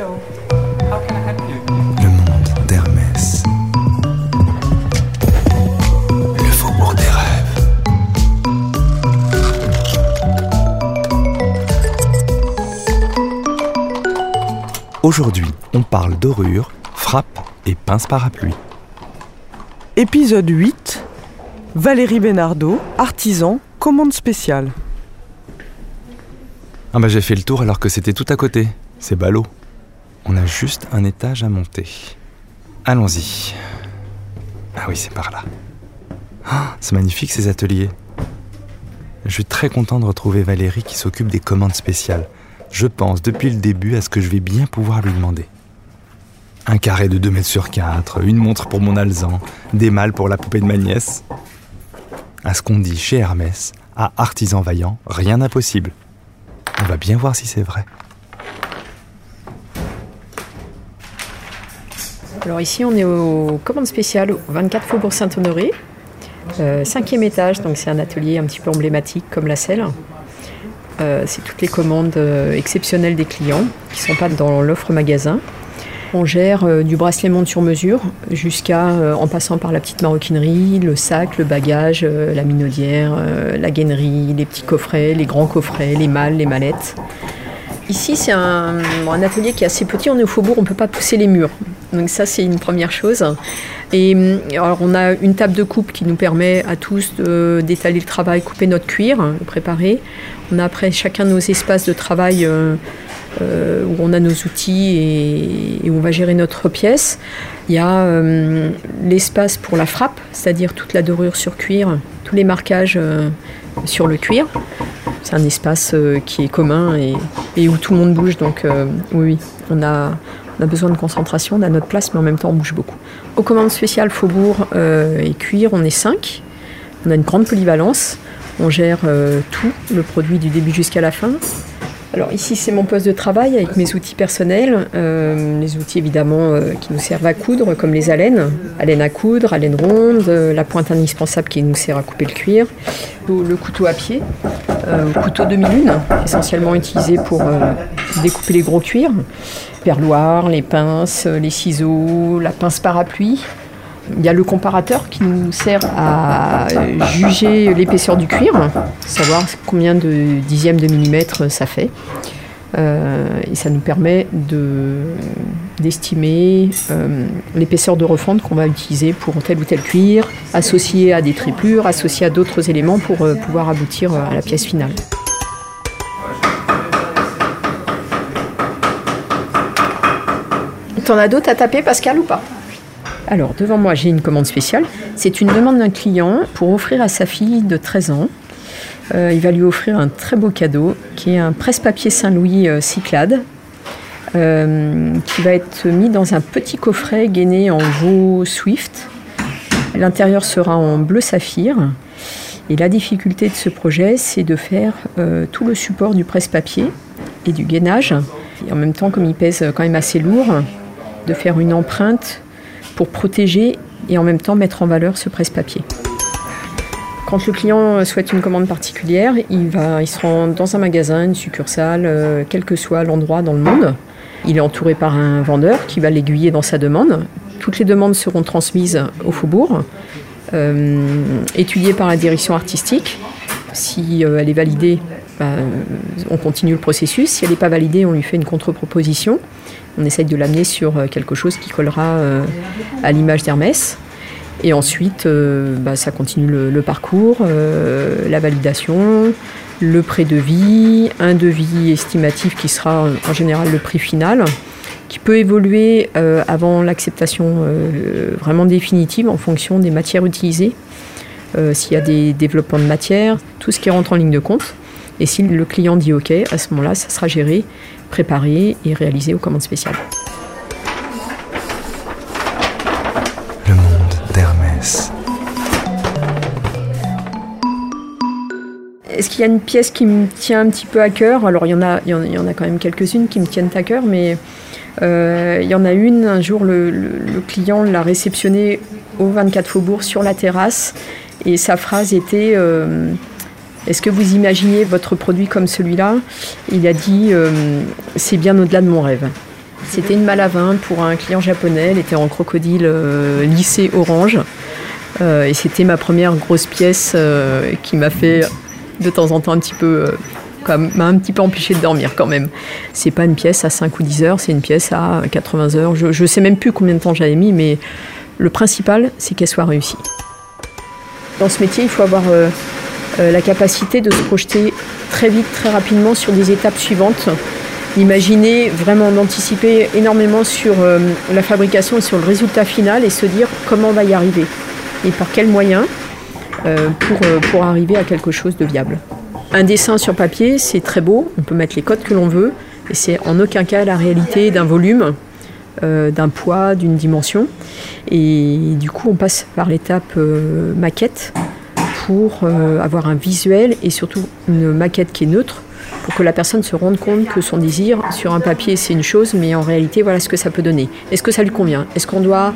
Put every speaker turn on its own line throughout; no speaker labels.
Le monde d'Hermès. Le faubourg des rêves. Aujourd'hui, on parle dorure, frappe et pince parapluie.
Épisode 8 Valérie Bénardeau, artisan, commande spéciale.
Ah bah j'ai fait le tour alors que c'était tout à côté. C'est ballot. On a juste un étage à monter. Allons-y. Ah oui, c'est par là. Ah, c'est magnifique ces ateliers. Je suis très content de retrouver Valérie qui s'occupe des commandes spéciales. Je pense depuis le début à ce que je vais bien pouvoir lui demander. Un carré de 2 mètres sur 4, une montre pour mon alzan, des malles pour la poupée de ma nièce. À ce qu'on dit chez Hermès, à artisan vaillant, rien d'impossible. On va bien voir si c'est vrai.
Alors ici, on est au commande spéciale au 24 Faubourg Saint-Honoré, euh, cinquième étage, donc c'est un atelier un petit peu emblématique comme la selle. Euh, c'est toutes les commandes euh, exceptionnelles des clients qui ne sont pas dans l'offre magasin. On gère du bracelet montre sur mesure jusqu'à, en passant par la petite maroquinerie, le sac, le bagage, la minaudière, la gainerie, les petits coffrets, les grands coffrets, les malles, les mallettes. Ici, c'est un atelier qui est assez petit. On est au faubourg, on ne peut pas pousser les murs. Donc ça, c'est une première chose. Et hum, alors, on a une table de coupe qui nous permet à tous d'étaler le travail, couper notre cuir, le préparer. On a après chacun nos espaces de travail euh, euh, où on a nos outils et, et où on va gérer notre pièce. Il y a euh, l'espace pour la frappe, c'est-à-dire toute la dorure sur cuir, tous les marquages euh, sur le cuir. C'est un espace euh, qui est commun et, et où tout le monde bouge. Donc euh, oui, on a, on a besoin de concentration, on a notre place, mais en même temps on bouge beaucoup. Aux commandes spéciales Faubourg euh, et Cuir, on est cinq. On a une grande polyvalence. On gère euh, tout, le produit du début jusqu'à la fin. Alors ici c'est mon poste de travail avec mes outils personnels, euh, les outils évidemment euh, qui nous servent à coudre comme les alènes, alène à coudre, alène ronde, euh, la pointe indispensable qui nous sert à couper le cuir, le couteau à pied, couteau demi-lune essentiellement utilisé pour découper les gros cuirs, perloir, les pinces, les ciseaux, la pince parapluie. Il y a le comparateur qui nous sert à juger l'épaisseur du cuir, savoir combien de dixièmes de millimètre ça fait. Euh, et ça nous permet de- d'estimer euh, l'épaisseur de refonte qu'on va utiliser pour tel ou tel cuir, associé à des triplures, associé à d'autres éléments pour euh, pouvoir aboutir à la pièce finale. T'en as d'autres à taper, Pascal, ou pas? Alors, devant moi, j'ai une commande spéciale. C'est une demande d'un client pour offrir à sa fille de 13 ans. Euh, il va lui offrir un très beau cadeau qui est un presse-papier Saint-Louis euh, Cyclade euh, qui va être mis dans un petit coffret gainé en veau Swift. L'intérieur sera en bleu saphir. Et la difficulté de ce projet, c'est de faire tout le support du presse-papier et du gainage. Et en même temps, comme il pèse quand même assez lourd, de faire une empreinte pour protéger et en même temps mettre en valeur ce presse-papier. Quand le client souhaite une commande particulière, il, va, se rend dans un magasin, une succursale, euh, quel que soit l'endroit dans le monde. Il est entouré par un vendeur qui va l'aiguiller dans sa demande. Toutes les demandes seront transmises au faubourg, euh, étudiées par la direction artistique. Si euh, elle est validée, bah, on continue le processus. Si elle n'est pas validée, on lui fait une contre-proposition. On essaye de l'amener sur euh, quelque chose qui collera euh, à l'image d'Hermès. Et ensuite, euh, bah, ça continue le, parcours, la validation, le pré-devis, un devis estimatif qui sera en général le prix final, qui peut évoluer avant l'acceptation vraiment définitive en fonction des matières utilisées, s'il y a des développements de matière, tout ce qui rentre en ligne de compte. Et si le client dit OK, à ce moment-là, ça sera géré, préparé et réalisé aux commandes spéciales.
Le monde d'Hermès.
Est-ce qu'il y a une pièce qui me tient un petit peu à cœur? Alors il y en a, il y en, a quand même quelques-unes qui me tiennent à cœur, mais euh, il y en a une. Un jour, le, le- le client l'a réceptionnée au 24 Faubourg sur la terrasse, et sa phrase était euh, Est-ce que vous imaginez votre produit comme celui-là Il a dit euh, C'est bien au-delà de mon rêve. C'était une malle pour un client japonais. Elle était en crocodile euh, lissé orange. Euh, et c'était ma première grosse pièce qui m'a fait de temps en temps un petit peu. m'a un petit peu empêché de dormir quand même. C'est pas une pièce à 5 ou 10 heures, c'est une pièce à 80 heures. Je, je sais même plus combien de temps j'avais mis, mais le principal, c'est qu'elle soit réussie. Dans ce métier, il faut avoir la capacité de se projeter très vite, très rapidement sur des étapes suivantes imaginer vraiment d'anticiper énormément sur euh, la fabrication et sur le résultat final et se dire comment on va y arriver et par quels moyens euh, pour, euh, pour arriver à quelque chose de viable. Un dessin sur papier, c'est très beau, on peut mettre les codes que l'on veut, et c'est en aucun cas la réalité d'un volume, d'un poids, d'une dimension. Et du coup, on passe par l'étape maquette pour avoir un visuel et surtout une maquette qui est neutre pour que la personne se rende compte que son désir sur un papier c'est une chose, mais en réalité voilà ce que ça peut donner. Est-ce que ça lui convient? Est-ce qu'on doit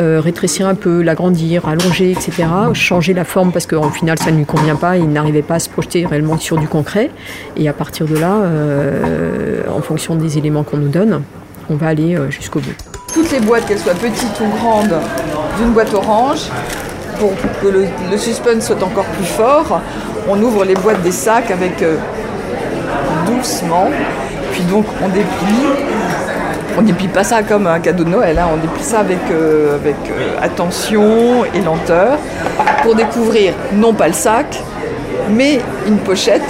euh, rétrécir un peu, l'agrandir, allonger, etc. Changer la forme parce qu'en final ça ne lui convient pas, il n'arrivait pas à se projeter réellement sur du concret? Et à partir de là, euh, en fonction des éléments qu'on nous donne, on va aller euh, jusqu'au bout.
Toutes les boîtes, qu'elles soient petites ou grandes, d'une boîte orange, pour que le, suspense soit encore plus fort, on ouvre les boîtes des sacs avec doucement. Puis donc on déplie. On déplie pas ça comme un cadeau de Noël, hein. on déplie ça avec, euh, euh, attention et lenteur pour découvrir non pas le sac, mais une pochette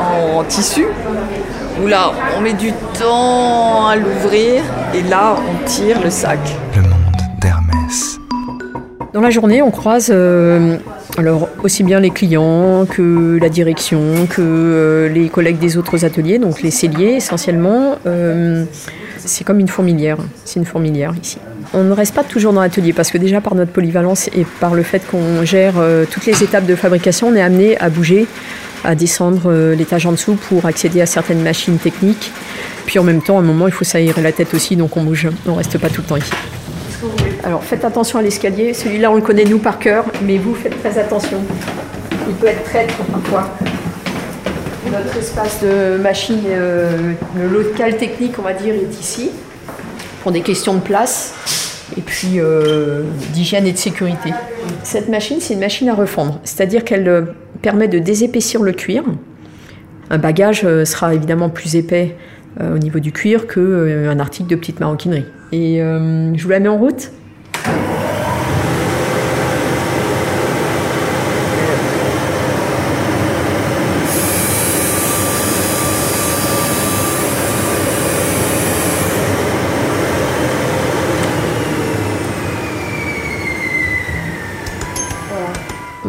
en tissu où là on met du temps à l'ouvrir et là on tire le sac.
Dans la journée, on croise euh, alors aussi bien les clients que la direction, que euh, les collègues des autres ateliers, donc les celliers essentiellement. Euh, c'est comme une fourmilière, c'est une fourmilière ici. On ne reste pas toujours dans l'atelier parce que déjà par notre polyvalence et par le fait qu'on gère toutes les étapes de fabrication, on est amené à bouger, à descendre l'étage en dessous pour accéder à certaines machines techniques. Puis en même temps, à un moment, il faut s'aérer la tête aussi, donc on bouge, on ne reste pas tout le temps ici. Alors faites attention à l'escalier. Celui-là, on le connaît nous par cœur, mais vous faites très attention. Il peut être traître parfois. Notre espace de machine, euh, le local technique, on va dire, est ici, pour des questions de place et puis euh, d'hygiène et de sécurité. Cette machine, c'est une machine à refondre, c'est-à-dire qu'elle euh, permet de désépaissir le cuir. Un bagage sera évidemment plus épais au niveau du cuir qu'un article de petite maroquinerie. Et je vous la mets en route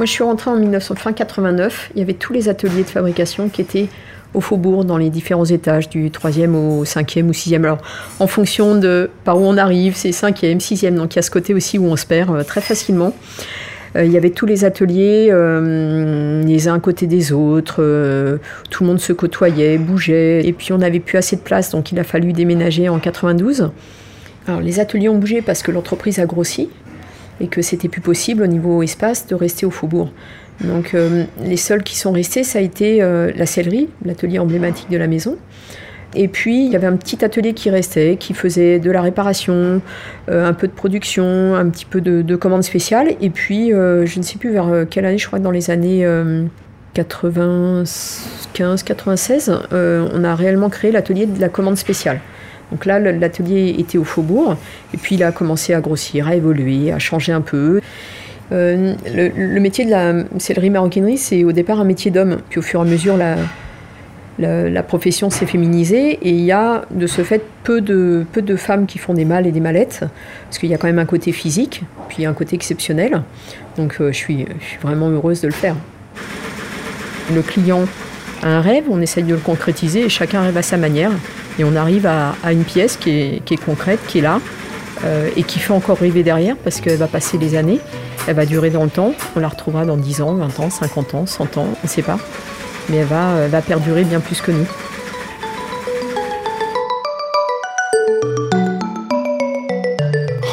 Moi, je suis rentrée en 1989. Il y avait tous les ateliers de fabrication qui étaient au faubourg, dans les différents étages, du troisième au cinquième ou sixième. Alors, en fonction de par où on arrive, c'est cinquième, sixième. Donc, il y a ce côté aussi où on se perd euh, très facilement. Euh, il y avait tous les ateliers, euh, les uns à côté des autres. tout le monde se côtoyait, bougeait. Et puis, on n'avait plus assez de place, donc il a fallu déménager en 92. Alors, les ateliers ont bougé parce que l'entreprise a grossi et que c'était plus possible au niveau espace de rester au faubourg. Donc euh, les seuls qui sont restés, ça a été euh, la sellerie, l'atelier emblématique de la maison. Et puis il y avait un petit atelier qui restait, qui faisait de la réparation, euh, un peu de production, un petit peu de, commandes spéciales. Et puis je ne sais plus vers quelle année, je crois que dans les années 95, 96, on a réellement créé l'atelier de la commande spéciale. Donc là, l'atelier était au faubourg, et puis il a commencé à grossir, à évoluer, à changer un peu. Euh, le, métier de la sellerie maroquinerie, c'est au départ un métier d'homme, puis au fur et à mesure, la, profession s'est féminisée, et il y a de ce fait peu de, femmes qui font des malles et des mallettes, parce qu'il y a quand même un côté physique, puis un côté exceptionnel. Donc euh, je, je suis vraiment heureuse de le faire. Le client a un rêve, on essaye de le concrétiser, et chacun rêve à sa manière. Et on arrive à, une pièce qui est, concrète, qui est là, euh, et qui fait encore rêver derrière parce qu'elle va passer les années, elle va durer dans le temps, on la retrouvera dans 10 ans, 20 ans, 50 ans, 100 ans, on ne sait pas, mais elle va, va perdurer bien plus que nous.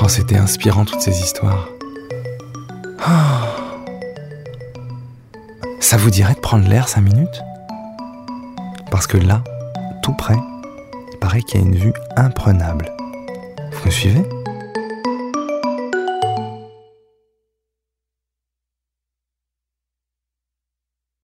Oh, c'était inspirant toutes ces histoires. Oh. Ça vous dirait de prendre l'air 5 minutes? Parce que là, tout près, paraît qu'il y a une vue imprenable. Vous me suivez?